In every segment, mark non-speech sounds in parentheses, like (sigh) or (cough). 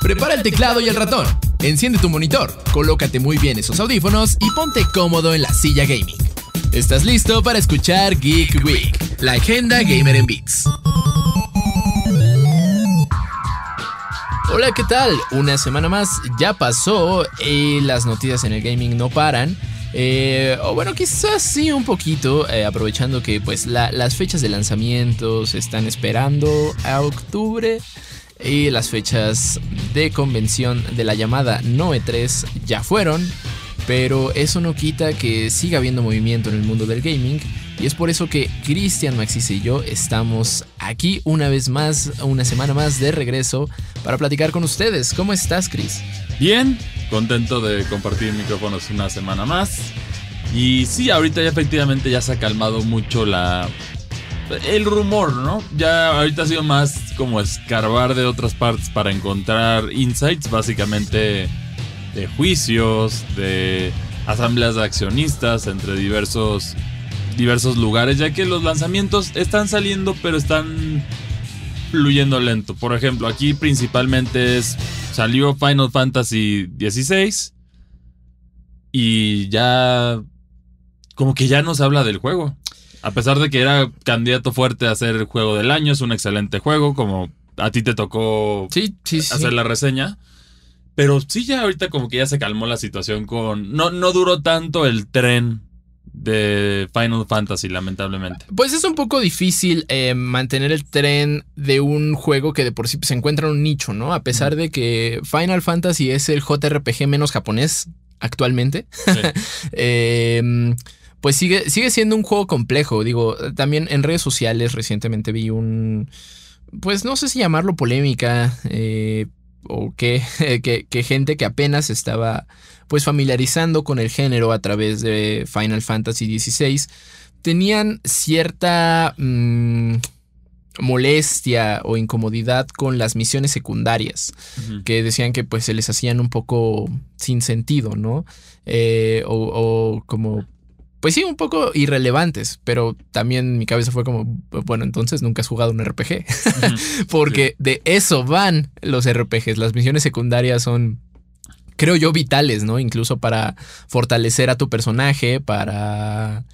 Prepara el teclado y el ratón. Enciende tu monitor, colócate muy bien esos audífonos y ponte cómodo en la silla gaming. ¿Estás listo para escuchar Geek Week? La agenda gamer en Beats. Hola, ¿qué tal? Una semana más ya pasó y las noticias en el gaming no paran. Eh, o bueno, quizás sí un poquito, eh, aprovechando que pues las fechas de lanzamiento se están esperando a octubre y las fechas de convención de la llamada Noe 3 ya fueron, pero eso no quita que siga habiendo movimiento en el mundo del gaming y es por eso que Cristian Maxis y yo estamos aquí una vez más, una semana más de regreso para platicar con ustedes. ¿Cómo estás, Chris? Bien, contento de compartir micrófonos una semana más. Y sí, ahorita ya efectivamente ya se ha calmado mucho la el rumor, ¿no? Ya ahorita ha sido más como escarbar de otras partes para encontrar insights, básicamente de juicios, de asambleas de accionistas entre diversos diversos lugares, ya que los lanzamientos están saliendo, pero están fluyendo lento. Por ejemplo, aquí principalmente es salió Final Fantasy XVI y ya como que ya nos habla del juego. A pesar de que era candidato fuerte a ser el juego del año, es un excelente juego, como a ti te tocó hacer la reseña. Pero sí, ya ahorita como que ya se calmó la situación con... No, no duró tanto el tren de Final Fantasy, lamentablemente. Pues es un poco difícil eh, mantener el tren de un juego que de por sí se encuentra en un nicho, ¿no? A pesar de que Final Fantasy es el JRPG menos japonés actualmente. (laughs) Em, pues sigue, sigue siendo un juego complejo. Digo, también en redes sociales recientemente vi un. Pues no sé si llamarlo polémica. Eh, o (laughs) que, que, gente que apenas estaba pues familiarizando con el género a través de Final Fantasy XVI tenían cierta mm, molestia o incomodidad con las misiones secundarias que decían que pues se les hacían un poco sin sentido, ¿no? Eh, o, o como pues sí, un poco irrelevantes, pero también mi cabeza fue como, bueno, entonces nunca has jugado un RPG, (laughs) porque de eso van los RPGs, las misiones secundarias son, creo yo, vitales, ¿no? Incluso para fortalecer a tu personaje, para,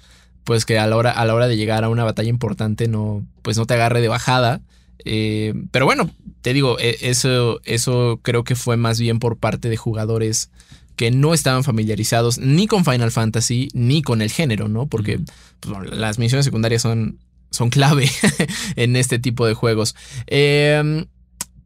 pues que a la hora, a la hora de llegar a una batalla importante no, pues no te agarre de bajada. Eh, pero bueno, te digo, e, eso, eso creo que fue más bien por parte de jugadores que no estaban familiarizados ni con Final Fantasy ni con el género, ¿no? Porque pues, las misiones secundarias son, son clave (laughs) en este tipo de juegos. Em,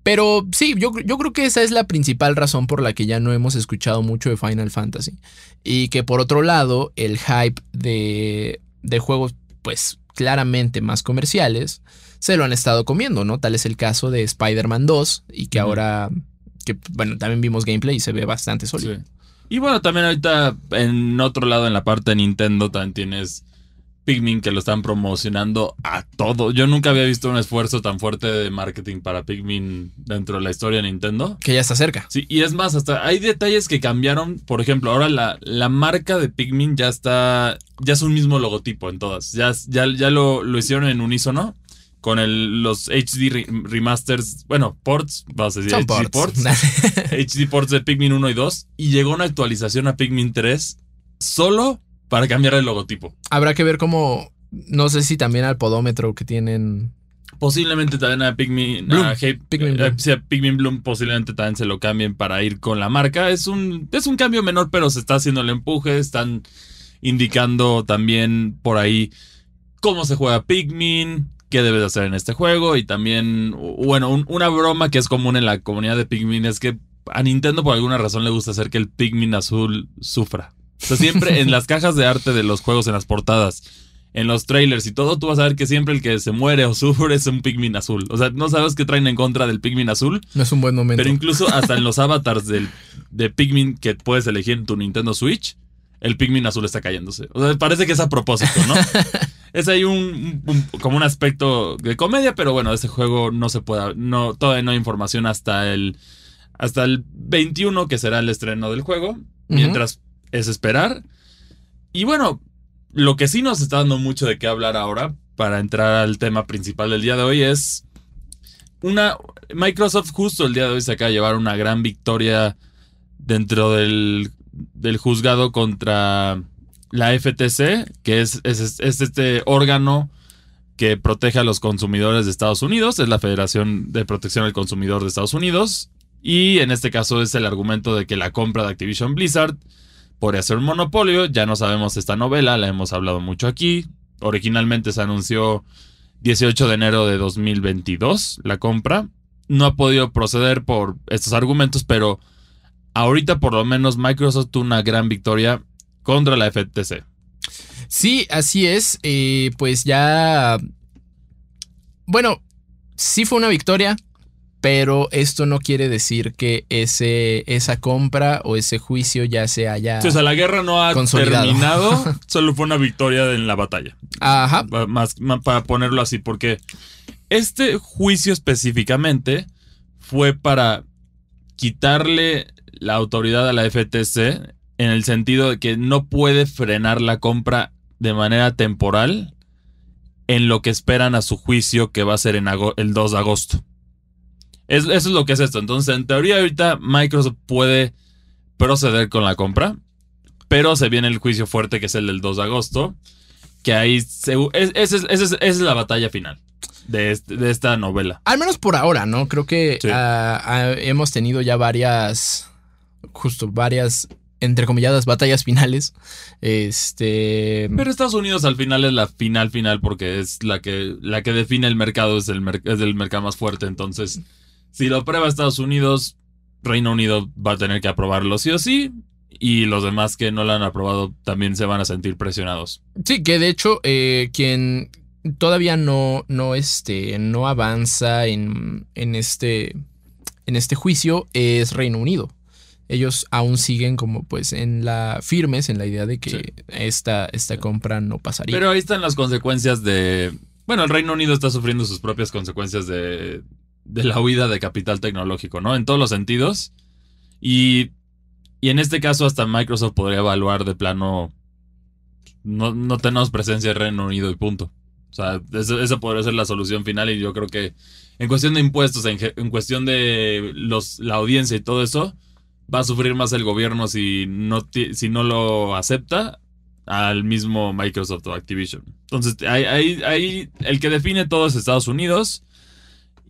pero sí, yo, yo, creo que esa es la principal razón por la que ya no hemos escuchado mucho de Final Fantasy. Y que por otro lado, el hype de, de juegos, pues claramente más comerciales, se lo han estado comiendo, ¿no? Tal es el caso de Spider-Man 2 y que ahora, que bueno, también vimos gameplay y se ve bastante sólido. Y bueno, también ahorita en otro lado, en la parte de Nintendo, también tienes Pikmin que lo están promocionando a todo. Yo nunca había visto un esfuerzo tan fuerte de marketing para Pikmin dentro de la historia de Nintendo. Que ya está cerca. Sí, y es más, hasta hay detalles que cambiaron. Por ejemplo, ahora la, la marca de Pikmin ya está. Ya es un mismo logotipo en todas. Ya, ya, ya lo, lo hicieron en unísono con el, los HD remasters, bueno, ports, vamos a decir, HD ports, HD (laughs) ports de Pikmin 1 y 2, y llegó una actualización a Pikmin 3 solo para cambiar el logotipo. Habrá que ver cómo, no sé si también al podómetro que tienen. Posiblemente también a Pikmin, Bloom. A Pikmin, Bloom. Eh, a Pikmin Bloom posiblemente también se lo cambien para ir con la marca. Es un, es un cambio menor, pero se está haciendo el empuje, están indicando también por ahí cómo se juega Pikmin, qué debes hacer en este juego. Y también, bueno, una broma que es común en la comunidad de Pikmin es que a Nintendo por alguna razón le gusta hacer que el Pikmin azul sufra. O sea, siempre en las cajas de arte de los juegos, en las portadas, en los trailers y todo, tú vas a ver que siempre el que se muere o (laughs) sufre es un Pikmin azul. O sea, no sabes qué traen en contra del Pikmin azul. No es un buen momento. Pero incluso hasta en los avatars del, de Pikmin que puedes elegir en tu Nintendo Switch, el Pikmin azul está cayéndose. O sea, parece que es a propósito, ¿no? (laughs) es ahí un, como un aspecto de comedia, pero bueno, ese juego no se puede, no, todavía no hay información hasta el, hasta el 21 que será el estreno del juego, mientras es esperar. Y bueno, lo que sí nos está dando mucho de qué hablar ahora, para entrar al tema principal del día de hoy, es una, Microsoft justo el día de hoy se acaba de llevar una gran victoria dentro del, del juzgado contra la FTC, que es, es, este órgano que protege a los consumidores de Estados Unidos, es la Federación de Protección al Consumidor de Estados Unidos, y en este caso es el argumento de que la compra de Activision Blizzard podría ser un monopolio, ya no sabemos esta novela, la hemos hablado mucho aquí, originalmente se anunció 18 de enero de 2022 la compra, no ha podido proceder por estos argumentos, pero ahorita por lo menos Microsoft tuvo una gran victoria contra la FTC. Sí, así es. Eh, pues ya... Bueno, sí fue una victoria, pero esto no quiere decir que ese, esa compra o ese juicio ya se haya. o sea, la guerra no ha terminado, (laughs) solo fue una victoria en la batalla. Ajá. Más, para ponerlo así, porque este juicio específicamente fue para quitarle la autoridad a la FTC en el sentido de que no puede frenar la compra de manera temporal en lo que esperan a su juicio que va a ser en el 2 de agosto. Eso es lo que es esto. Entonces, en teoría ahorita Microsoft puede proceder con la compra, pero se viene el juicio fuerte que es el del 2 de agosto, que ahí esa es, la batalla final. De, de, esta novela. Al menos por ahora, ¿no? Creo que ah, ah, hemos tenido ya varias, justo varias entrecomilladas batallas finales. Este. Pero Estados Unidos al final es la final final porque es la que, la que define el mercado, es el, es el mercado más fuerte. Entonces, si lo prueba Estados Unidos, Reino Unido va a tener que aprobarlo sí o sí. Y los demás que no lo han aprobado también se van a sentir presionados. Sí, que de hecho, eh, quien todavía no, no, este, no avanza en, en, este, en este juicio es Reino Unido ellos aún siguen como pues en la firmes en la idea de que esta, esta compra no pasaría. Pero ahí están las consecuencias de... Bueno, el Reino Unido está sufriendo sus propias consecuencias de, de la huida de capital tecnológico, ¿no? En todos los sentidos. Y, y en este caso hasta Microsoft podría evaluar de plano... No, no tenemos presencia en Reino Unido y punto. O sea, eso, podría ser la solución final y yo creo que en cuestión de impuestos, en, en cuestión de los, la audiencia y todo eso, va a sufrir más el gobierno si no, si no lo acepta al mismo Microsoft o Activision. Entonces, ahí, ahí, el que define todo es Estados Unidos.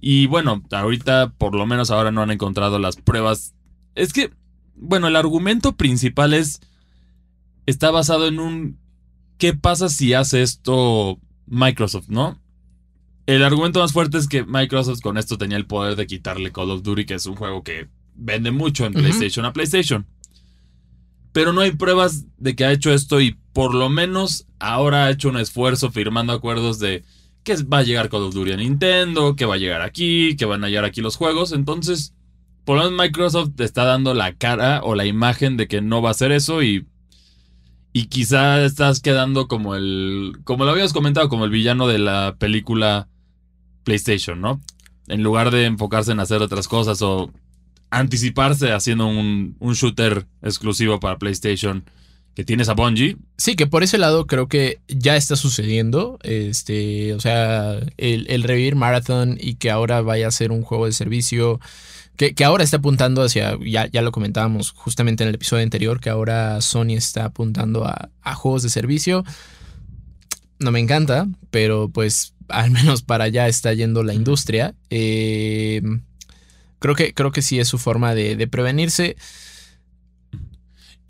Y bueno, ahorita por lo menos ahora no han encontrado las pruebas. Es que, bueno, el argumento principal es, está basado en un, ¿qué pasa si hace esto Microsoft, no? El argumento más fuerte es que Microsoft con esto tenía el poder de quitarle Call of Duty, que es un juego que vende mucho en PlayStation a PlayStation. Pero no hay pruebas de que ha hecho esto y por lo menos ahora ha hecho un esfuerzo firmando acuerdos de que va a llegar Call of Duty a Nintendo, que va a llegar aquí, que van a llegar aquí los juegos. Entonces, por lo menos Microsoft te está dando la cara o la imagen de que no va a hacer eso y y quizá estás quedando como el como lo habías comentado como el villano de la película PlayStation, ¿no? En lugar de enfocarse en hacer otras cosas o anticiparse haciendo un, shooter exclusivo para PlayStation que tienes a Bungie. Sí, que por ese lado creo que ya está sucediendo. Este, o sea, el, revivir Marathon y que ahora vaya a ser un juego de servicio. Que, ahora está apuntando hacia, ya, ya lo comentábamos justamente en el episodio anterior, que ahora Sony está apuntando a, a juegos de servicio. No me encanta, pero pues (laughs) al menos para allá está yendo la industria. Eh, Creo que, creo que sí es su forma de, prevenirse.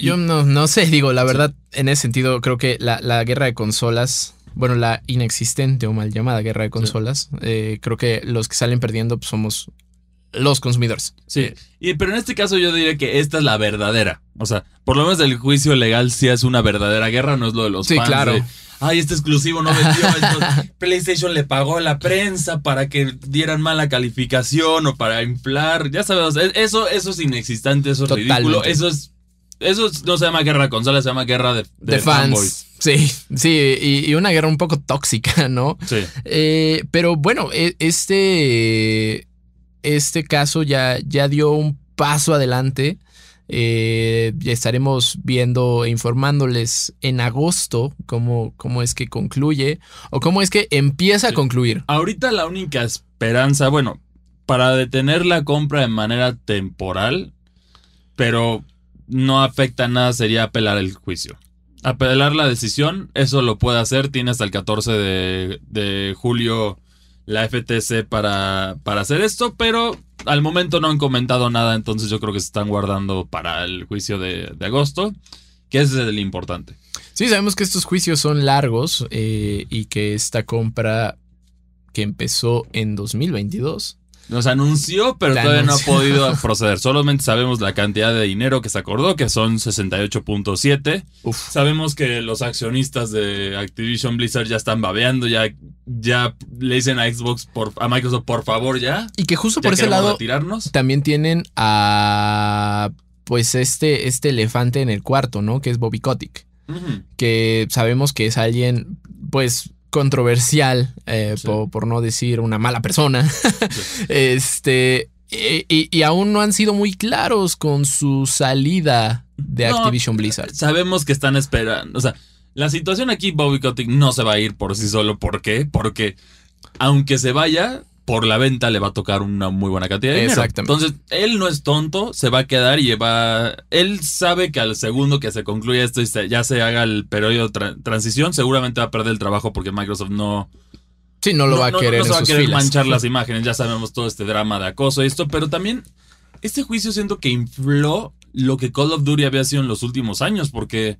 Yo no, no sé, digo, la verdad, en ese sentido, creo que la, guerra de consolas, bueno, la inexistente o mal llamada guerra de consolas, eh, creo que los que salen perdiendo pues, somos los consumidores. Sí, eh, y, pero en este caso yo diría que esta es la verdadera. O sea, por lo menos el juicio legal sí es una verdadera guerra, no es lo de los sí, claro. ay, este exclusivo no vendió, (laughs) PlayStation le pagó a la prensa para que dieran mala calificación o para inflar, ya sabes, eso, eso es inexistente, eso es ridículo, eso es, eso no se llama guerra consolas, se llama guerra de, fans. Sí, sí, y, una guerra un poco tóxica, (laughs) ¿no? Sí. Eh, pero bueno, e, este, este caso ya, ya dio un paso adelante. Eh, estaremos viendo e informándoles en agosto cómo, cómo es que concluye o cómo es que empieza a concluir. Ahorita la única esperanza, bueno, para detener la compra de manera temporal, pero no afecta nada, sería apelar el juicio. Apelar la decisión, eso lo puede hacer, tiene hasta el 14 de, julio la FTC para, para hacer esto, pero al momento no han comentado nada, entonces yo creo que se están guardando para el juicio de, agosto, que es el importante. Sí, sabemos que estos juicios son largos eh, y que esta compra que empezó en 2022 nos anunció, pero todavía no ha podido proceder. Solamente sabemos la cantidad de dinero que se acordó, que son 68.7. Sabemos que los accionistas de Activision Blizzard ya están babeando, ya, ya le dicen a Xbox, por, a Microsoft, por favor, ya. Y que justo por ese lado también tienen a pues este, este elefante en el cuarto, ¿no? Que es Bobby Kotick. Que sabemos que es alguien, pues controversial, eh, por, no decir una mala persona. (laughs) este. Y, aún no han sido muy claros con su salida de Activision Blizzard. Sabemos que están esperando. O sea, la situación aquí, Bobby Kotick no se va a ir por sí solo. ¿Por qué? Porque aunque se vaya, por la venta le va a tocar una muy buena cantidad de dinero. Exactamente. Entonces, él no es tonto, se va a quedar y va. Él sabe que al segundo que se concluya esto y ya se haga el periodo de transición, seguramente va a perder el trabajo porque Microsoft no. Sí, no lo va a querer. No, se va a querer manchar las imágenes. Ya sabemos todo este drama de acoso y esto, pero también este juicio siento que infló lo que Call of Duty había sido en los últimos años, porque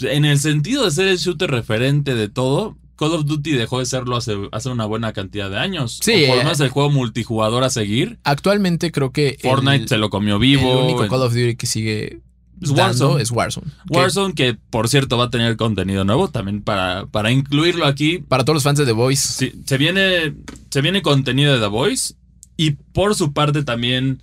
en el sentido de ser el shooter referente de todo, Call of Duty dejó de serlo hace, hace una buena cantidad de años. Sí. por lo eh, menos el juego multijugador a seguir. Actualmente creo que. Fortnite se lo comió vivo. El único Call of Duty que sigue. Es Warzone. es Warzone. Warzone, que, por cierto va a tener contenido nuevo también para, para incluirlo aquí. Para todos los fans de The Voice. Sí, se viene, se viene contenido de The Voice. Y por su parte también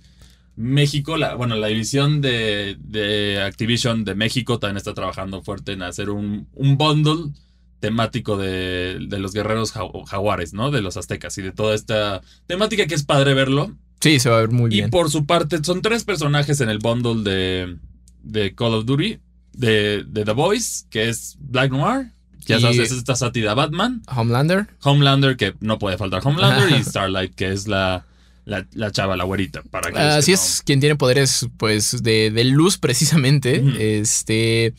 México, la, bueno, la división de, de Activision de México también está trabajando fuerte en hacer un, un bundle temático de, los guerreros jaguares, ¿no? De los aztecas y de toda esta temática que es padre verlo. Sí, se va a ver muy bien. Y por su parte, son tres personajes en el bundle de, de Call of Duty, de, de, The Voice, que es Black Noir. Ya sabes, es esta sátira Batman. Homelander. Homelander, que no puede faltar Homelander. y (laughs) Starlight, que es la, la, chava, la güerita. Para que Así es, quien tiene poderes, pues, de, de luz precisamente. Este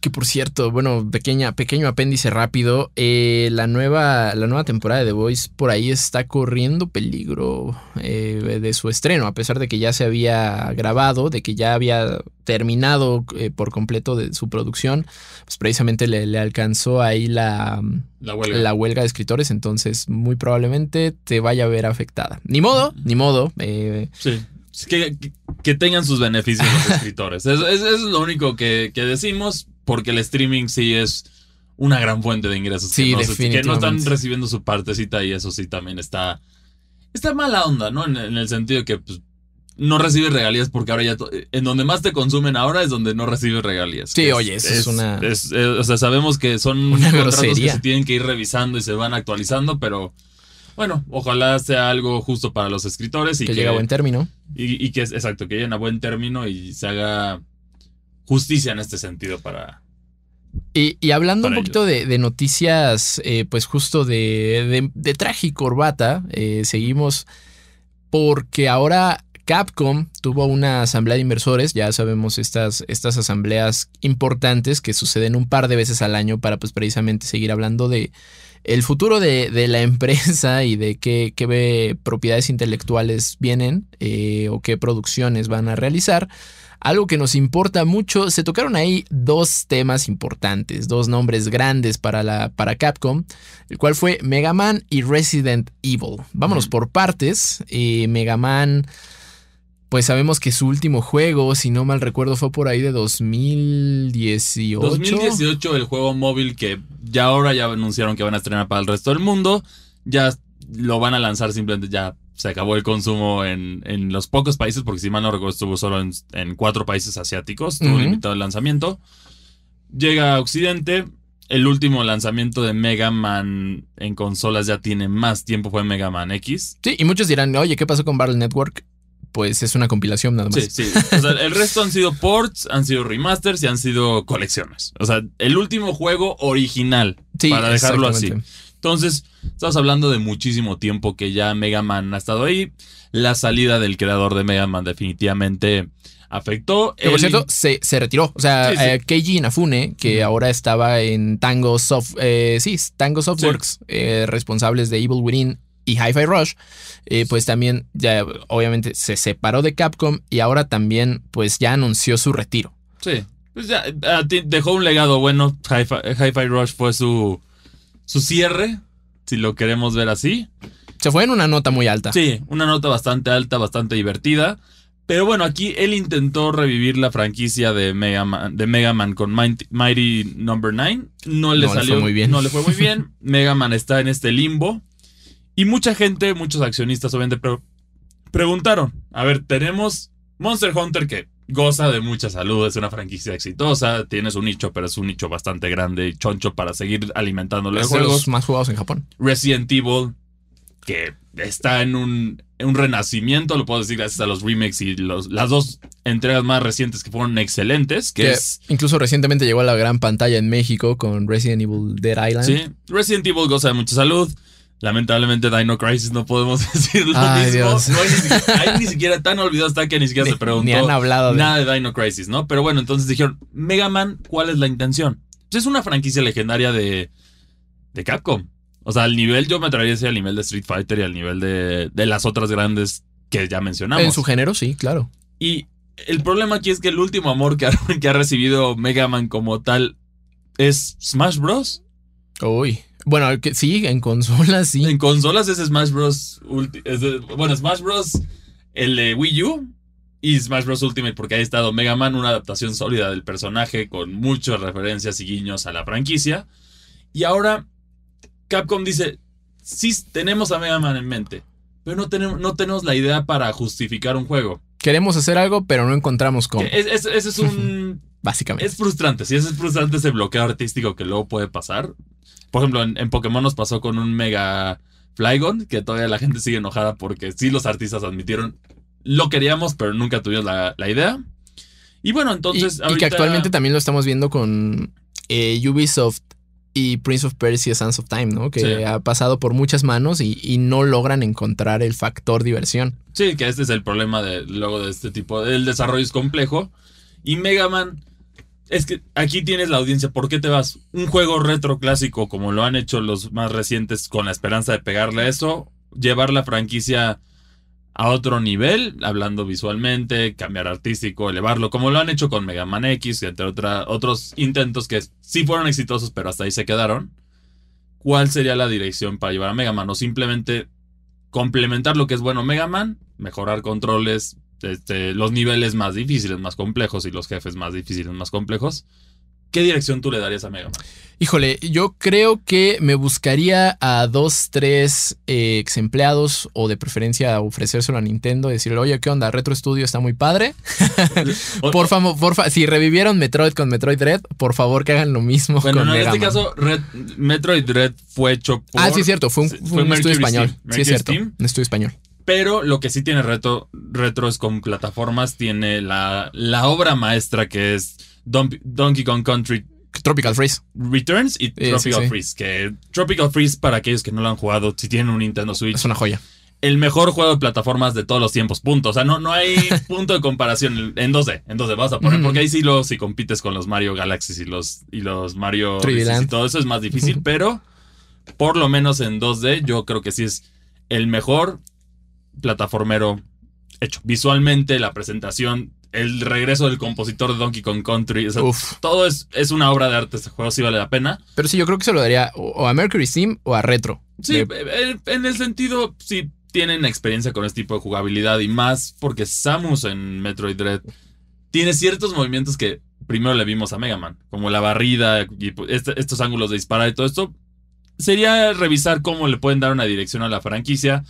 que por cierto, bueno, pequeña, pequeño apéndice rápido. Eh, la, nueva, la nueva temporada de The Voice por ahí está corriendo peligro eh, de su estreno, a pesar de que ya se había grabado, de que ya había terminado eh, por completo de su producción. Pues precisamente le, alcanzó ahí la, la, huelga. la, huelga. de escritores, entonces muy probablemente te vaya a ver afectada. Ni modo, ni modo. sí. Que, que, tengan sus beneficios los escritores. Eso, es lo único que, que decimos porque el streaming sí es una gran fuente de ingresos. Sí, que, no, que no están recibiendo su partecita y eso sí también está. Está mala onda, ¿no? En, el sentido que pues, no recibes regalías porque ahora ya. En donde más te consumen ahora es donde no recibes regalías. Sí, oye, eso es, una. o sea, sabemos que son una contratos que se tienen que ir revisando y se van actualizando, pero. Bueno, ojalá sea algo justo para los escritores y que, llegue a buen término. Y, y que, exacto, que lleguen a buen término y se haga justicia en este sentido para... Y, hablando un poquito de, noticias, eh, pues justo de, de, traje y corbata, eh, seguimos porque ahora Capcom tuvo una asamblea de inversores, ya sabemos estas, estas asambleas importantes que suceden un par de veces al año para pues precisamente seguir hablando de el futuro de, la (laughs) empresa y de qué, qué propiedades intelectuales vienen eh, o qué producciones van a realizar algo que nos importa mucho. Se tocaron ahí dos temas importantes, dos nombres grandes para, la, para Capcom, el cual fue Mega Man y Resident Evil. Vámonos por partes. Eh, Mega Man, pues sabemos que su último juego, si no mal recuerdo, fue por ahí de 2018. 2018, el juego móvil que ya ahora ya anunciaron que van a estrenar para el resto del mundo. Ya lo van a lanzar simplemente ya se acabó el consumo en, en, los pocos países, porque si mal no recuerdo estuvo solo en, cuatro países asiáticos, estuvo limitado el lanzamiento. Llega a Occidente, el último lanzamiento de Mega Man en consolas ya tiene más tiempo, fue Mega Man X. Sí, y muchos dirán, oye, ¿qué pasó con Battle Network? Pues es una compilación nada más. Sí, sí. O sea, el resto han sido ports, han sido remasters y han sido colecciones. O sea, el último juego original, para dejarlo así. Entonces, estamos hablando de muchísimo tiempo que ya Mega Man ha estado ahí. La salida del creador de Mega Man definitivamente afectó. Que por cierto, se, retiró. O sea, eh, Keiji Inafune, que ahora estaba en Tango Soft, eh, sí, Tango Softworks, eh, responsables de Evil Within y Hi-Fi Rush, pues también ya obviamente se separó de Capcom y ahora también pues ya anunció su retiro. Sí, pues ya dejó un legado bueno. Hi-Fi, Rush fue su, su cierre, si lo queremos ver así. Se fue en una nota muy alta. Sí, una nota bastante alta, bastante divertida. Pero bueno, aquí él intentó revivir la franquicia de Mega Man, de Mega Man con Mighty, Number no. 9. No le salió muy bien. No le fue muy bien. (laughs) Mega Man está en este limbo. Y mucha gente, muchos accionistas obviamente preguntaron, a ver, tenemos Monster Hunter que goza de mucha salud, es una franquicia exitosa, tienes un nicho, pero es un nicho bastante grande y choncho para seguir alimentando los juegos. los más jugados en Japón. Resident Evil, que está en un, un renacimiento, lo puedo decir gracias a los remakes y los, las dos entregas más recientes que fueron excelentes. Que, es, incluso recientemente llegó a la gran pantalla en México con Resident Evil Dead Island. Sí, Resident Evil goza de mucha salud. Lamentablemente Dino Crisis no podemos (laughs) decir lo mismo. ahí ni siquiera tan olvidado está que ni siquiera se preguntó ni han hablado nada de Dino Crisis, ¿no? Pero bueno, entonces dijeron, Mega Man, ¿cuál es la intención? Pues es una franquicia legendaria de, de Capcom. O sea, al nivel, yo me atrevería a decir al nivel de Street Fighter y al nivel de, de las otras grandes que ya mencionamos. En su género, sí, claro. Y el problema aquí es que el último amor que ha, (laughs) que ha recibido Mega Man como tal es Smash Bros. Uy. Bueno, sí, en consolas sí. En consolas es Smash Bros. bueno, Smash Bros. El de Wii U y Smash Bros. Ultimate, porque ha estado Mega Man, una adaptación sólida del personaje con muchas referencias y guiños a la franquicia. Y ahora Capcom dice, sí tenemos a Mega Man en mente, pero no tenemos, no tenemos la idea para justificar un juego. Queremos hacer algo, pero no encontramos cómo. Ese es, un... (laughs) Básicamente. Es frustrante, sí, es frustrante ese bloqueo artístico que luego puede pasar. Por ejemplo, en, Pokémon nos pasó con un Mega Flygon, que todavía la gente sigue enojada porque sí los artistas admitieron, lo queríamos, pero nunca tuvimos la, idea. Y bueno, entonces... Y, que actualmente también lo estamos viendo con eh, Ubisoft y Prince of Persia Sands of Time, ¿no? Que ha pasado por muchas manos y, no logran encontrar el factor diversión. Sí, que este es el problema de, luego de este tipo. El desarrollo es complejo. Y Mega Man, es que aquí tienes la audiencia. ¿Por qué te vas? Un juego retro clásico, como lo han hecho los más recientes, con la esperanza de pegarle a eso, llevar la franquicia a otro nivel, hablando visualmente, cambiar artístico, elevarlo, como lo han hecho con Mega Man X, entre otros intentos que sí fueron exitosos, pero hasta ahí se quedaron. ¿Cuál sería la dirección para llevar a Mega Man? O simplemente complementar lo que es bueno Mega Man, mejorar controles, este, los niveles más difíciles, más complejos y los jefes más difíciles, más complejos. ¿Qué dirección tú le darías a Mega Man? Híjole, yo creo que me buscaría a dos, tres eh, ex empleados o de preferencia ofrecérselo a Nintendo, decirle, oye, ¿qué onda? Retro Studio está muy padre. (laughs) por favor, por si revivieron Metroid con Metroid Red, por favor que hagan lo mismo bueno, no, en este caso, Metroid Red fue hecho por... Ah, sí, es cierto, fue un, estudio español. sí, es cierto, un estudio español. Pero lo que sí tiene reto, retro es con plataformas, tiene la, la obra maestra que es Donkey Kong Country Tropical Freeze. Returns y Tropical Freeze. Que Tropical Freeze, para aquellos que no lo han jugado, si tienen un Nintendo Switch. Es una joya. El mejor juego de plataformas de todos los tiempos, punto. O sea, no, no hay (laughs) punto de comparación en 2D. En 2D vas a poner, porque ahí sí lo, si compites con los Mario Galaxies y los, y los Mario y todo eso es más difícil, pero por lo menos en 2D yo creo que sí es el mejor plataformero hecho. Visualmente, la presentación el regreso del compositor de Donkey Kong Country. todo es, es, una obra de arte. Este juego sí vale la pena. Pero sí, yo creo que se lo daría o a Mercury Steam o a Retro. Sí, en el sentido, sí tienen experiencia con este tipo de jugabilidad y más porque Samus en Metroid Dread tiene ciertos movimientos que primero le vimos a Mega Man, como la barrida y este, estos ángulos de disparar y todo esto. Sería revisar cómo le pueden dar una dirección a la franquicia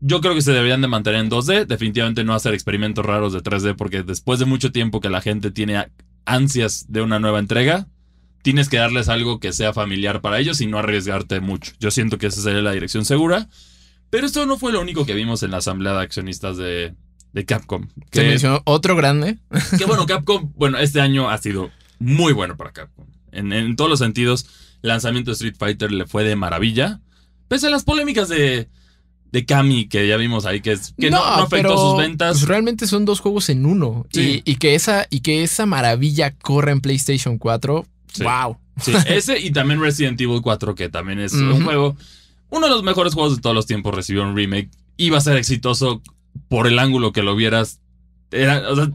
yo creo que se deberían de mantener en 2D. Definitivamente no hacer experimentos raros de 3D porque después de mucho tiempo que la gente tiene ansias de una nueva entrega, tienes que darles algo que sea familiar para ellos y no arriesgarte mucho. Yo siento que esa sería la dirección segura. Pero esto no fue lo único que vimos en la asamblea de accionistas de, Capcom. Que, Se mencionó otro grande. Que bueno, Capcom, bueno, este año ha sido muy bueno para Capcom. En, todos los sentidos, el lanzamiento de Street Fighter le fue de maravilla. Pese a las polémicas de, de Kami que ya vimos ahí, que, que no, afectó sus ventas. Pues realmente son dos juegos en uno. Y, que esa, y que esa maravilla corra en PlayStation 4. ¡Wow! Sí, (laughs) ese y también Resident Evil 4, que también es un juego. Uno de los mejores juegos de todos los tiempos recibió un remake. Iba a ser exitoso por el ángulo que lo vieras. Era, o sea,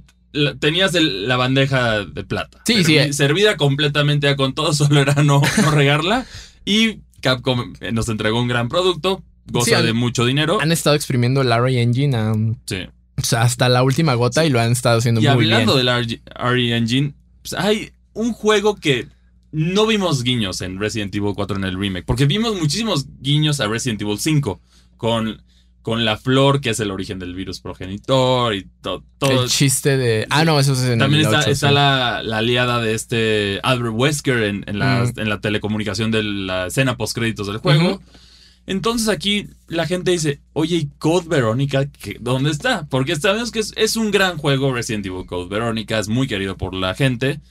tenías la bandeja de plata. Sí, sí. Servida completamente con todo, (laughs) solo era no, no regarla. Y Capcom nos entregó un gran producto, goza de mucho dinero. Han estado exprimiendo el RE Engine hasta la última gota y lo han estado haciendo muy bien. Y hablando del RE Engine, pues, hay un juego que no vimos guiños en Resident Evil 4 en el remake, porque vimos muchísimos guiños a Resident Evil 5 con con la flor, que es el origen del virus progenitor y todo. el chiste de. Ah, no, eso es en También está, está la, aliada de este Albert Wesker en, en, la, en la, telecomunicación de la escena post-créditos del juego. Entonces aquí la gente dice, oye, ¿y Code Verónica dónde está? Porque sabemos que es, es, un gran juego Resident Evil Code Verónica, es muy querido por la gente.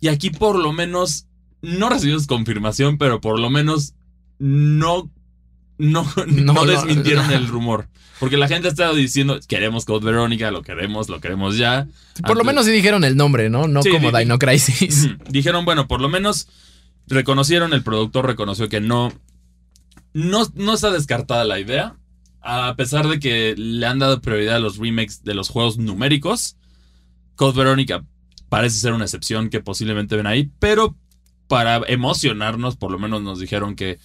Y aquí por lo menos, no recibimos confirmación, pero por lo menos no no, (laughs) no, desmintieron el rumor. Porque la gente ha estado diciendo, queremos Code Verónica, lo queremos, lo queremos ya. Por lo menos sí dijeron el nombre, ¿no? No como Dino Crisis. Dijeron, bueno, por lo menos reconocieron, el productor reconoció que no, no, no está descartada la idea. A pesar de que le han dado prioridad a los remakes de los juegos numéricos, Code Verónica parece ser una excepción que posiblemente ven ahí, pero para emocionarnos, por lo menos nos dijeron que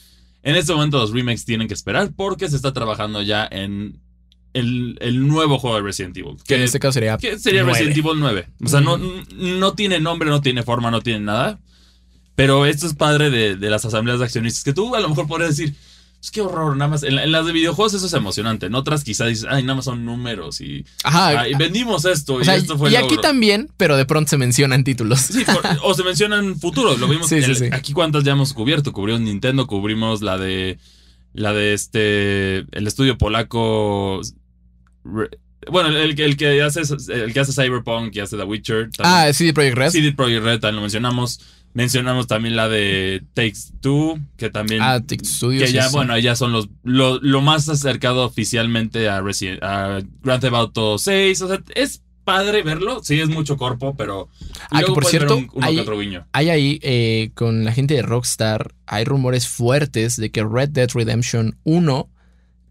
en este momento los remakes tienen que esperar porque se está trabajando ya en el, nuevo juego de Resident Evil. Que, en este caso sería, que sería Resident Evil 9. O sea, no, no tiene nombre, no tiene forma, no tiene nada. Pero esto es padre de, de las asambleas de accionistas. Que tú a lo mejor podrías decir, es que horror, nada más. En, las de videojuegos eso es emocionante. En otras quizás dices, ay, nada más son números y. Ajá. vendimos esto y esto fue Y aquí también, pero de pronto se mencionan títulos. Sí, o se mencionan futuros. Lo vimos. Aquí cuántas ya hemos cubierto. Cubrimos Nintendo, cubrimos la de. La de este. El estudio polaco. Bueno, el, el, que hace el que hace Cyberpunk y hace The Witcher. ah, CD Projekt Red. CD Projekt Red, también lo mencionamos. Mencionamos también la de Takes Two, que también. Ah, Takes Que ya, bueno, ya son los lo, más acercado oficialmente a, a Grand Theft Auto 6. O sea, es padre verlo. Sí, es mucho corpo, pero. Ah, que por cierto, hay, hay, ahí eh, con la gente de Rockstar, hay rumores fuertes de que Red Dead Redemption 1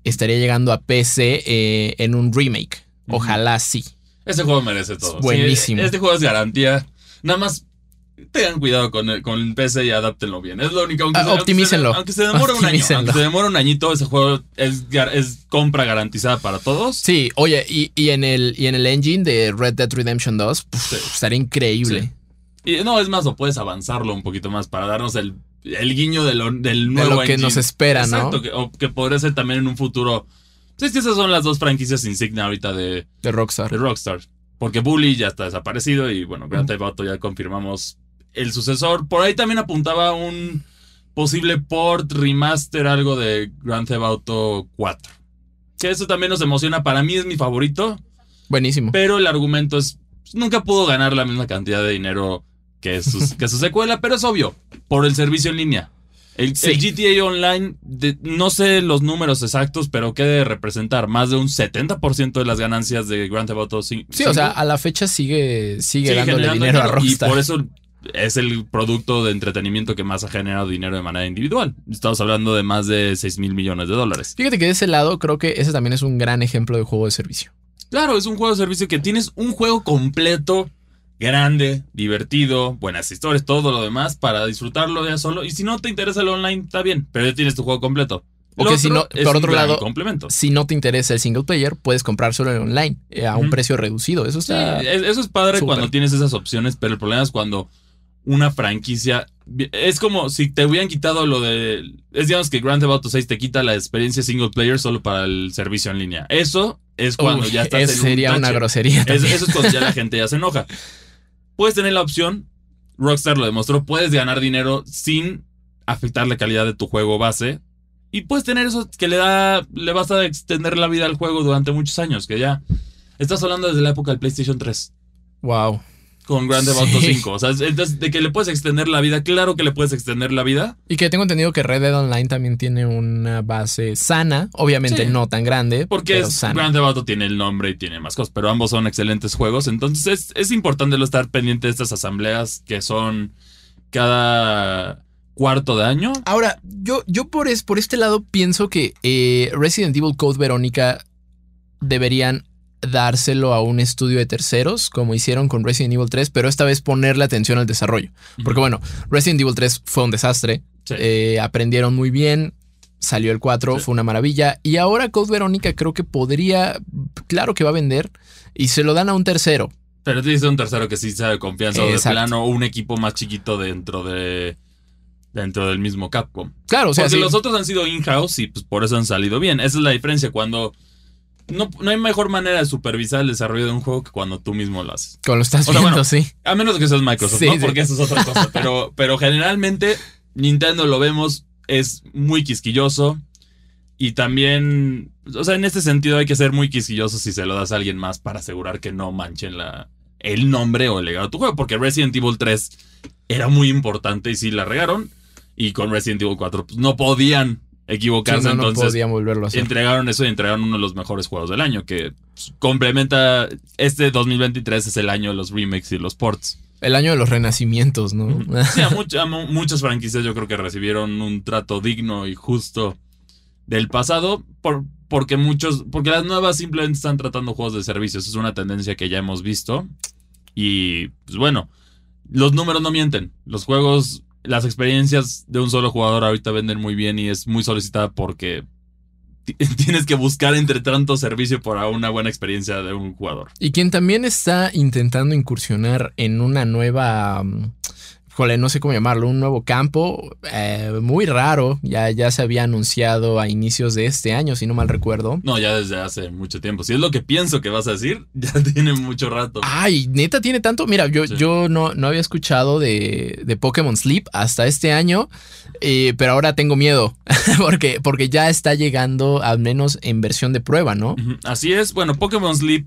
estaría llegando a PC eh, en un remake. Ojalá sí. Este juego merece todo. buenísimo. este juego es garantía. Nada más tengan cuidado con el, con el PC y adáptenlo bien. Es lo único. Aunque, ah, optimícenlo. Aunque se, demore un año. Aunque se demore un añito, ese juego es, es compra garantizada para todos. Sí, oye, y, y, en el, y en el engine de Red Dead Redemption 2, estaría increíble. Y no, es más, o puedes avanzarlo un poquito más para darnos el, el guiño de lo, del nuevo de lo que nos espera, Exacto, ¿no? Que, o que podría ser también en un futuro. Sí, es que esas son las dos franquicias insignia ahorita de, de Rockstar. De Rockstar. Porque Bully ya está desaparecido y bueno, Grand Theft Auto ya confirmamos el sucesor. Por ahí también apuntaba un posible port, remaster, algo de Grand Theft Auto 4. Que eso también nos emociona. Para mí es mi favorito. Buenísimo. Pero el argumento es, nunca pudo ganar la misma cantidad de dinero que, que su secuela, pero es obvio, por el servicio en línea. El, GTA Online, no sé los números exactos, pero que de representar más de un 70% de las ganancias de Grand Theft Auto 5. Sí, o sea, a la fecha sigue, sigue, dándole dinero a Rockstar. Y por eso es el producto de entretenimiento que más ha generado dinero de manera individual. Estamos hablando de más de 6 mil millones de dólares. Fíjate que de ese lado creo que ese también es un gran ejemplo de juego de servicio. Claro, es un juego de servicio que tienes un juego completo, grande, divertido, buenas historias, todo lo demás para disfrutarlo ya solo. Y si no te interesa el online, está bien, pero ya tienes tu juego completo. O que si no, por otro lado, si no te interesa el single player, puedes comprar solo en online eh, a un precio reducido. Eso está. eso es padre cuando tienes esas opciones, pero el problema es cuando una franquicia. Es como si te hubieran quitado lo de. Es digamos que Grand Theft Auto 6 te quita la experiencia single player solo para el servicio en línea. Eso es cuando ya estás en Sería una grosería. eso es cuando ya la (laughs) gente ya se enoja. Puedes tener la opción. Rockstar lo demostró. Puedes ganar dinero sin afectar la calidad de tu juego base. Y puedes tener eso que le da. Le vas a extender la vida al juego durante muchos años. Que ya. Estás hablando desde la época del PlayStation 3. Wow. Con Grand Theft Auto 5. O sea, entonces, de que le puedes extender la vida, claro que le puedes extender la vida. Y que tengo entendido que Red Dead Online también tiene una base sana, obviamente no tan grande. Porque es, Grand Theft Auto tiene el nombre y tiene más cosas, pero ambos son excelentes juegos. Entonces es, es importante lo estar pendiente de estas asambleas que son cada cuarto de año. Ahora, yo, yo por, es, por este lado pienso que eh, Resident Evil Code Verónica deberían dárselo a un estudio de terceros, como hicieron con Resident Evil 3, pero esta vez ponerle atención al desarrollo. Porque bueno, Resident Evil 3 fue un desastre, eh, aprendieron muy bien, salió el 4, fue una maravilla, y ahora Code Verónica creo que podría, claro que va a vender, y se lo dan a un tercero. Pero te dice un tercero que sí sabe confianza, o de plano un equipo más chiquito dentro de dentro del mismo Capcom. Claro, o sea, Porque los otros han sido in-house y pues por eso han salido bien. Esa es la diferencia cuando no, no, hay mejor manera de supervisar el desarrollo de un juego que cuando tú mismo lo haces. Cuando lo estás viendo, sí. A menos que seas Microsoft, ¿no? Porque eso es otra cosa. (laughs) Pero, pero generalmente Nintendo lo vemos, es muy quisquilloso. Y también, o sea, en este sentido hay que ser muy quisquilloso si se lo das a alguien más para asegurar que no manchen la, el nombre o el legado de tu juego. Porque Resident Evil 3 era muy importante y sí la regaron. Y con Resident Evil 4 pues, no podían equivocarse. entonces, volverlo a hacer. entregaron eso y entregaron uno de los mejores juegos del año, que complementa. Este 2023 es el año de los remakes y los ports. El año de los renacimientos, ¿no? Sí, a, (laughs) muchas franquicias yo creo que recibieron un trato digno y justo del pasado, por, porque muchos, porque las nuevas simplemente están tratando juegos de servicios. Es una tendencia que ya hemos visto. Y pues bueno, los números no mienten. Los juegos las experiencias de un solo jugador ahorita venden muy bien y es muy solicitada porque (laughs) tienes que buscar entre tanto servicio para una buena experiencia de un jugador. Y quien también está intentando incursionar en una nueva mm, Jole, no sé cómo llamarlo, un nuevo campo eh, muy raro. Ya, ya se había anunciado a inicios de este año, si no mal recuerdo. No, ya desde hace mucho tiempo. Si es lo que pienso que vas a decir, (laughs) ya tiene mucho rato. Ay, neta, tiene tanto. Mira, yo, yo no, no había escuchado de, de Pokémon Sleep hasta este año, eh, pero ahora tengo miedo (laughs) porque, porque ya está llegando, al menos en versión de prueba, ¿no? Así es. Bueno, Pokémon Sleep.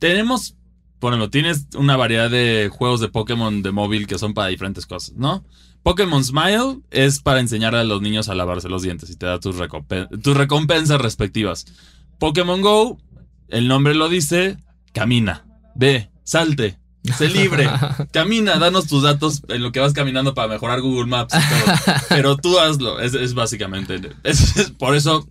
Tenemos bueno, tienes una variedad de juegos de Pokémon de móvil que son para diferentes cosas, ¿no? Pokémon Smile es para enseñar a los niños a lavarse los dientes y te da tus, tus recompensas respectivas. Pokémon Go, el nombre lo dice, camina, ve, salte, sé libre, (laughs) camina, danos tus datos en lo que vas caminando para mejorar Google Maps y todo. Pero tú hazlo, es, básicamente. por eso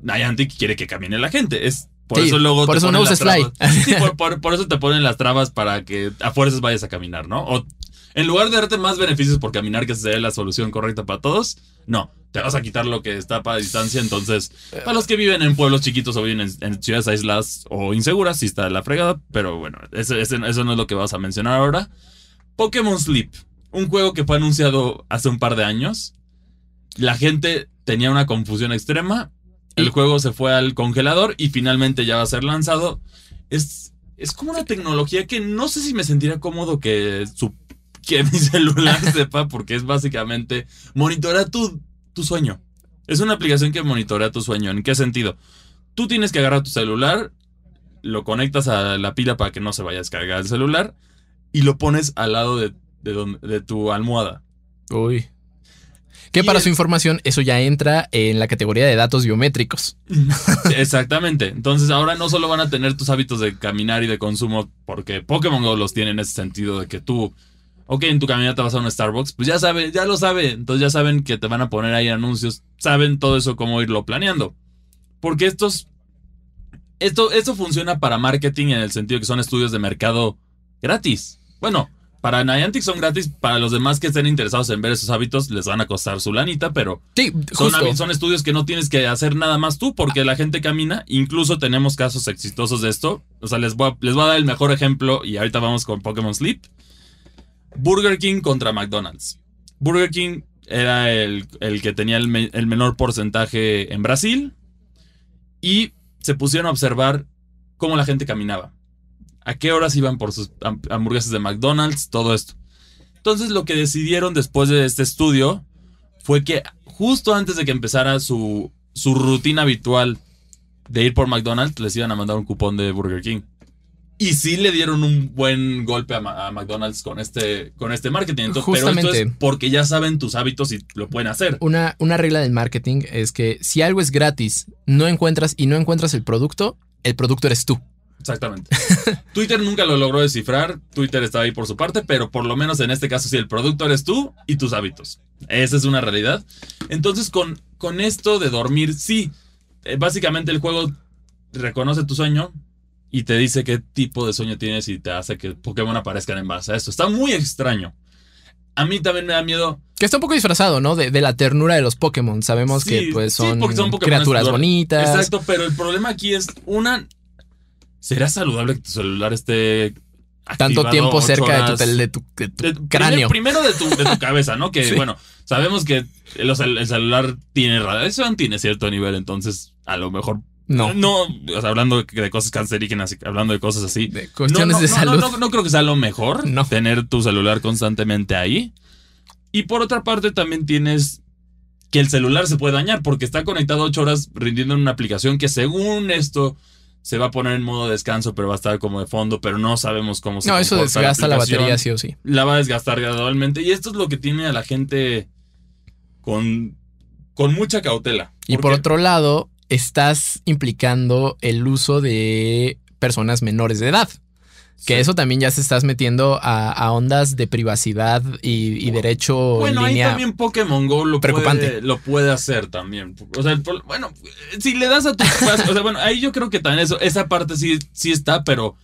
Niantic quiere que camine la gente. Es por eso luego por eso no uses. (laughs) Sí, por, eso te ponen las trabas para que a fuerzas vayas a caminar, ¿no? O en lugar de darte más beneficios por caminar, que sea la solución correcta para todos, no, te vas a quitar lo que está para distancia. Entonces, para los que viven en pueblos chiquitos o viven en, ciudades aisladas o inseguras, sí está la fregada, pero bueno, eso no es lo que vas a mencionar ahora. Pokémon Sleep, un juego que fue anunciado hace un par de años. La gente tenía una confusión extrema el juego se fue al congelador y finalmente ya va a ser lanzado. Es, es como una tecnología que no sé si me sentiría cómodo que, su, (laughs) que mi celular (laughs) sepa, porque es básicamente monitorea tu, tu sueño. Es una aplicación que monitorea tu sueño. ¿En qué sentido? Tú tienes que agarrar tu celular, lo conectas a la pila para que no se vaya a descargar el celular y lo pones al lado de, de, de tu almohada. Uy. Que para su información, eso ya entra en la categoría de datos biométricos. (laughs) Exactamente. Entonces ahora no solo van a tener tus hábitos de caminar y de consumo, porque Pokémon Go los tiene en ese sentido de que tú, ok, en tu caminata vas a un Starbucks, pues ya sabe, ya lo sabe. Entonces ya saben que te van a poner ahí anuncios, saben todo eso cómo irlo planeando. Porque estos, esto, esto funciona para marketing en el sentido que son estudios de mercado gratis. Bueno, para Niantic son gratis, para los demás que estén interesados en ver esos hábitos les van a costar su lanita, pero son, son, estudios que no tienes que hacer nada más tú porque la gente camina, incluso tenemos casos exitosos de esto, o sea, les voy a, les voy a dar el mejor ejemplo y ahorita vamos con Pokémon Sleep. Burger King contra McDonald's. Burger King era el, que tenía el, el menor porcentaje en Brasil y se pusieron a observar cómo la gente caminaba a qué horas iban por sus hamburguesas de McDonald's, todo esto. Entonces lo que decidieron después de este estudio fue que justo antes de que empezara su, su rutina habitual de ir por McDonald's, les iban a mandar un cupón de Burger King. Y sí le dieron un buen golpe a, McDonald's con este, con este marketing. Entonces, Pero esto es porque ya saben tus hábitos y lo pueden hacer. Una, una regla del marketing es que si algo es gratis, no encuentras y no encuentras el producto, el producto eres tú. Exactamente. (laughs) Twitter nunca lo logró descifrar, Twitter está ahí por su parte, pero por lo menos en este caso sí, el producto eres tú y tus hábitos. Esa es una realidad. Entonces con, con esto de dormir, sí, eh, básicamente el juego reconoce tu sueño y te dice qué tipo de sueño tienes y te hace que Pokémon aparezcan en base a esto. Está muy extraño. A mí también me da miedo. Que está un poco disfrazado, ¿no? De, la ternura de los Pokémon. Sabemos que pues son, son criaturas bonitas. Exacto, pero el problema aquí es, una, ¿será saludable que tu celular esté tanto tiempo cerca de tu, cráneo. Primero, de, tu, cabeza, ¿no? Que (laughs) bueno, sabemos que el, celular tiene radiación, tiene cierto nivel, entonces a lo mejor. No. No, o sea, hablando de cosas cancerígenas, hablando de cosas así. De cuestiones de salud. No, creo que sea lo mejor tener tu celular constantemente ahí. Y por otra parte, también tienes que el celular se puede dañar porque está conectado ocho horas rindiendo en una aplicación que según esto se va a poner en modo descanso, pero va a estar como de fondo, pero no sabemos cómo se No, eso desgasta la, batería sí o sí. La va a desgastar gradualmente. Y esto es lo que tiene a la gente con, con mucha cautela. Y por otro lado, estás implicando el uso de personas menores de edad. Que eso también ya se estás metiendo a, ondas de privacidad y, derecho bueno, ahí también Pokémon Go lo Puede, lo puede hacer también. O sea, bueno, si le das a tu... o sea, bueno, ahí yo creo que también eso, esa parte sí, sí está, pero...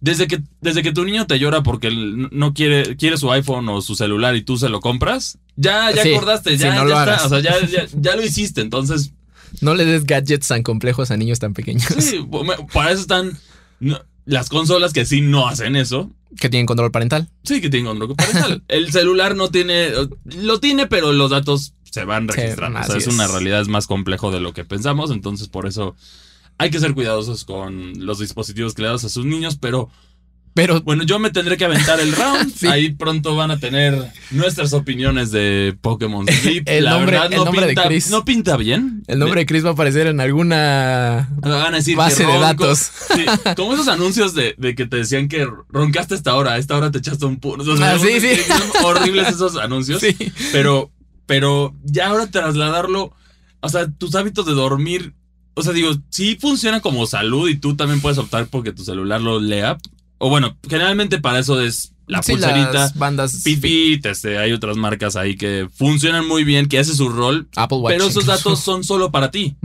Desde que, desde que tu niño te llora porque no quiere, quiere su iPhone o su celular y tú se lo compras, ya, ya acordaste, ya, ya está. O sea, ya, ya, lo hiciste, entonces... No le des gadgets tan complejos a niños tan pequeños. Sí, (laughs) para eso están las consolas que sí no hacen eso. Que tienen control parental. Sí, que tienen control parental. (laughs) el celular no tiene. Lo tiene, pero los datos se van registrando. o sea, es, una realidad, es más complejo de lo que pensamos. Entonces, por eso hay que ser cuidadosos con los dispositivos que le das a sus niños, pero pero bueno, yo me tendré que aventar el round. (laughs) Ahí pronto van a tener nuestras opiniones de Pokémon (laughs) el nombre, no, pinta, de Chris. no pinta bien. El nombre de Chris va a aparecer en alguna van a decir base de datos. (laughs) como esos anuncios de, que te decían que roncaste esta hora, a esta hora te echaste un puro. ah, sí, sí. Son horribles esos anuncios. Pero, pero ya ahora trasladarlo, o sea, tus hábitos de dormir o sea, digo, sí funciona como salud y tú también puedes optar porque tu celular lo lea, o bueno, generalmente para eso es la pulserita. Las bandas. Pipit, este, hay otras marcas ahí que funcionan muy bien, que hace su rol. Apple Watch. Pero esos datos son solo para ti.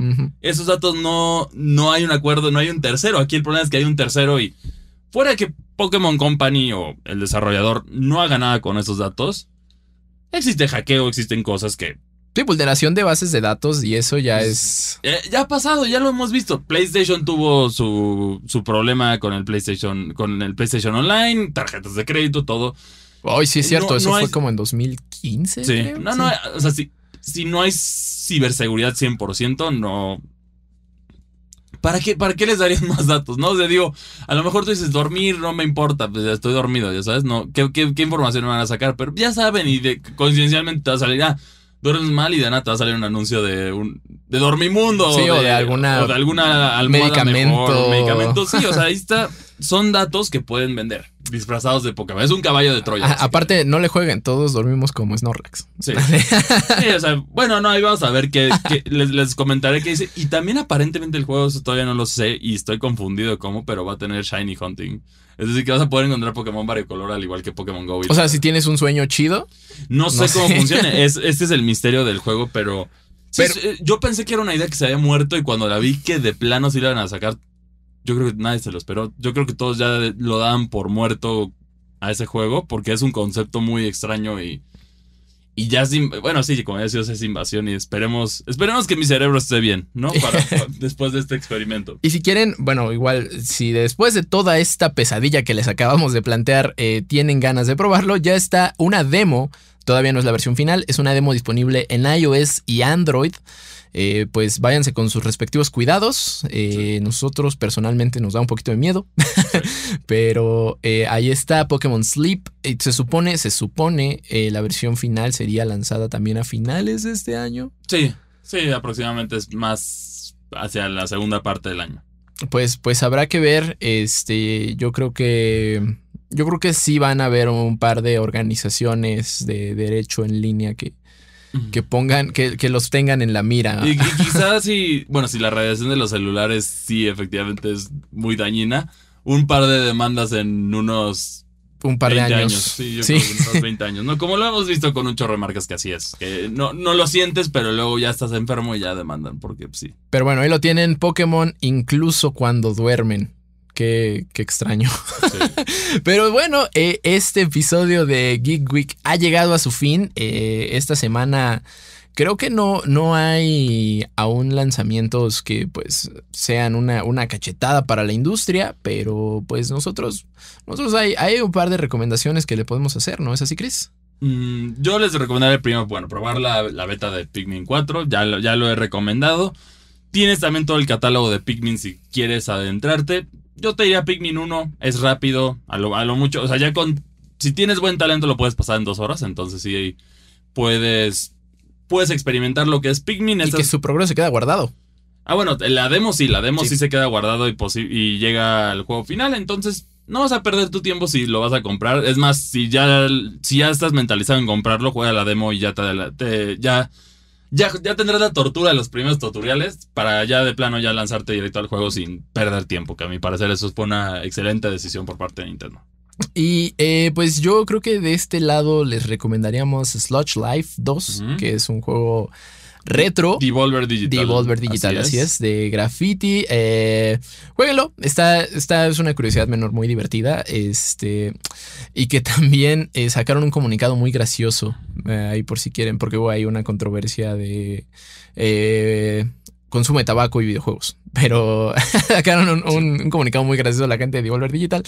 Esos datos no, no hay un acuerdo, no hay un tercero. Aquí el problema es que hay un tercero y fuera de que Pokémon Company o el desarrollador no haga nada con esos datos, existe hackeo, existen cosas que Sí, vulneración de bases de datos y eso ya es. Ya, ha pasado, ya lo hemos visto. PlayStation tuvo su, su problema con el PlayStation, con el PlayStation Online, tarjetas de crédito, todo. Ay, sí es cierto, eso fue como en 2015. Sí, no, no, o sea, si, si no hay ciberseguridad 100%, no. ¿Para qué, ¿Para qué les darían (laughs) más datos? No, o sea, digo, a lo mejor tú dices dormir, no me importa, pues estoy dormido, ya sabes, no, ¿qué, qué, información me van a sacar? Pero ya saben y de, coincidencialmente te va a salir, ah, duermes mal y de nada te va a salir un anuncio de un de Dormimundo. Sí, o de, alguna. O de alguna medicamento. medicamento. Sí, o sea, ahí está. Son datos que pueden vender disfrazados de Pokémon. Es un caballo de Troya. aparte, no le jueguen, todos dormimos como Snorlax. Sí. (laughs) sí o sea, bueno, no, ahí vamos a ver qué, les, les, comentaré qué dice. Y también aparentemente el juego, todavía no lo sé y estoy confundido cómo, pero va a tener Shiny Hunting. Es decir, que vas a poder encontrar Pokémon variocolor al igual que Pokémon Go. O sea, si tienes un sueño chido. No sé cómo funciona. (laughs) este es el misterio del juego, pero, yo pensé que era una idea que se había muerto y cuando la vi que de plano se iban a sacar, yo creo que nadie se lo esperó. Yo creo que todos ya lo dan por muerto a ese juego porque es un concepto muy extraño y y ya, bueno, sí, como decía, es invasión y esperemos, esperemos que mi cerebro esté bien, ¿no? Para, (laughs) después de este experimento. Y si quieren, bueno, igual, si después de toda esta pesadilla que les acabamos de plantear, eh, tienen ganas de probarlo, ya está una demo, todavía no es la versión final, es una demo disponible en iOS y Android. Eh, pues váyanse con sus respectivos cuidados. Eh, nosotros personalmente nos da un poquito de miedo, (laughs) pero eh, ahí está Pokémon Sleep. se supone, se supone la versión final sería lanzada también a finales de este año. Sí, sí, aproximadamente es más hacia la segunda parte del año. pues, pues habrá que ver. Este, yo creo que. Yo creo que sí van a haber un par de organizaciones de derecho en línea que, que pongan, que, que, los tengan en la mira. Y, (laughs) quizás si, bueno, si la radiación de los celulares sí efectivamente es muy dañina, un par de demandas en unos un par de años. Sí, yo creo que unos 20 años. ¿no? Como lo hemos visto con un chorro de marcas que así es. Que no, no lo sientes, pero luego ya estás enfermo y ya demandan, porque sí. Pero bueno, ahí lo tienen Pokémon incluso cuando duermen. Qué, qué extraño. (laughs) Pero bueno, eh, este episodio de Geek Week ha llegado a su fin. Eh, esta semana creo que no, no hay aún lanzamientos que pues sean una, una cachetada para la industria, pero pues nosotros, nosotros hay, hay un par de recomendaciones que le podemos hacer, ¿no es así, Chris? Mm, yo les recomendaré primero, bueno, probar la, beta de Pikmin 4, ya, ya lo he recomendado. Tienes también todo el catálogo de Pikmin si quieres adentrarte yo te diría Pikmin 1, es rápido, a lo, a lo mucho, o sea, ya con, si tienes buen talento lo puedes pasar en dos horas, entonces sí puedes, puedes experimentar lo que es Pikmin. Y que su progreso se queda guardado. Ah, bueno, la demo sí, la demo sí, se queda guardado y, y llega al juego final, entonces no vas a perder tu tiempo si lo vas a comprar. Es más, si ya, si ya estás mentalizado en comprarlo, juega la demo y ya te, te ya ya, tendrás la tortura de los primeros tutoriales para ya de plano ya lanzarte directo al juego sin perder tiempo, que a mi parecer eso fue una excelente decisión por parte de Nintendo. Y eh, pues yo creo que de este lado les recomendaríamos Sludge Life 2, que es un juego retro. Devolver Digital. Devolver Digital, así, es. de graffiti. Eh, jueguenlo, esta, es una curiosidad menor muy divertida. Este, y que también eh, sacaron un comunicado muy gracioso, eh, ahí por si quieren, porque hubo ahí una controversia de consumo de tabaco y videojuegos. Pero (laughs) sacaron un, comunicado muy gracioso a la gente de Devolver Digital.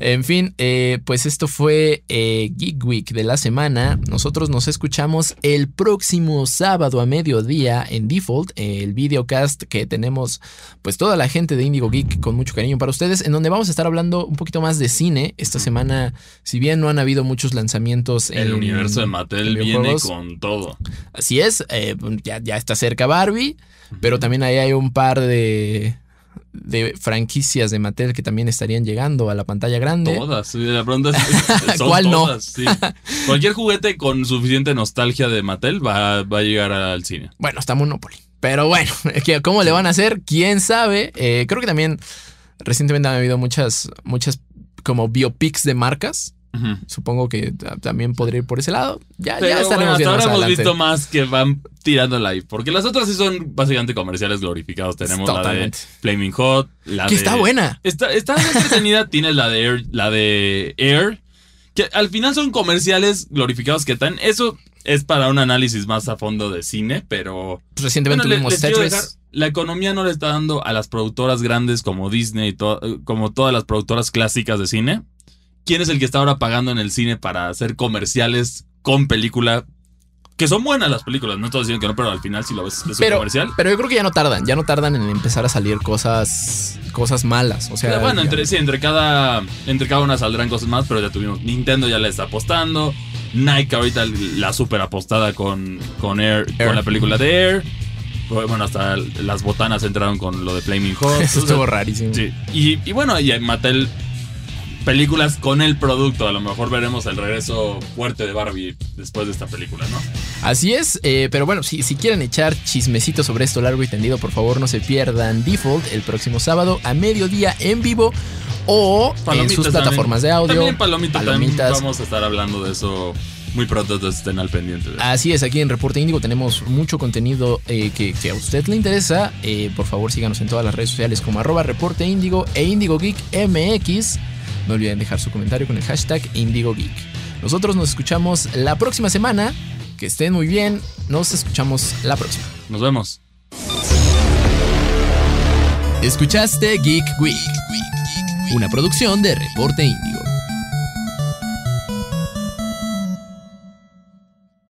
En fin, eh, pues esto fue eh, Geek Week de la semana. Nosotros nos escuchamos el próximo sábado a mediodía en Default, el videocast que tenemos pues toda la gente de Indigo Geek con mucho cariño para ustedes, en donde vamos a estar hablando un poquito más de cine. Esta semana, si bien no han habido muchos lanzamientos el universo de Mattel viene con todo. Así es, eh, ya, ya está cerca Barbie. Pero también ahí hay un par de, de franquicias de Mattel que también estarían llegando a la pantalla grande. Todas, la pregunta (laughs) es, ¿Cuál todas, no? Cualquier juguete con suficiente nostalgia de Mattel va, a llegar al cine. Bueno, está Monopoly. Pero bueno, (laughs) ¿cómo le van a hacer? ¿Quién sabe? Eh, creo que también recientemente han habido muchas, muchas como biopics de marcas Supongo que también podría ir por ese lado. Ya, ya estaremos ahora hemos visto más que van tirando ahí. Porque las otras sí son básicamente comerciales glorificados. Tenemos la de Flaming Hot, la que está buena. Está, está entretenida. (laughs) Tienes la de Air, la de Air. Que al final son comerciales glorificados que están. Eso es para un análisis más a fondo de cine, pero. Pues recientemente tuvimos Tetris. la economía no le está dando a las productoras grandes como Disney, como todas las productoras clásicas de cine quién es el que está ahora pagando en el cine para hacer comerciales con película. Que son buenas las películas, no estoy diciendo que no, pero al final si lo ves es un comercial. Pero yo creo que ya no tardan, ya no tardan en empezar a salir cosas cosas malas. O sea, bueno, entre, sí, entre cada, entre cada una saldrán cosas más, pero ya tuvimos. Nintendo ya le está apostando. Nike ahorita la super apostada con, con Air, con la película de Air. Bueno, hasta las botanas entraron con lo de Flaming Hot. Eso (laughs) estuvo rarísimo. Sí. Y, y bueno, y Mattel películas con el producto. A lo mejor veremos el regreso fuerte de Barbie después de esta película, ¿no? Así es, eh, pero bueno, si, si quieren echar chismecito sobre esto largo y tendido, por favor no se pierdan Default el próximo sábado a mediodía en vivo o en sus plataformas de audio. También palomitas. vamos a estar hablando de eso muy pronto, entonces estén al pendiente. Así es, aquí en Reporte Índigo tenemos mucho contenido eh, que, a usted le interesa. Eh, por favor, síganos en todas las redes sociales como arroba Reporte Índigo e Índigo Geek MX. No olviden dejar su comentario con el hashtag IndigoGeek. Nosotros nos escuchamos la próxima semana. Que estén muy bien. Nos escuchamos la próxima. Nos vemos. Escuchaste Geek Week, una producción de Reporte Índigo.